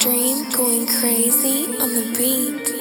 Dream going crazy on the beat.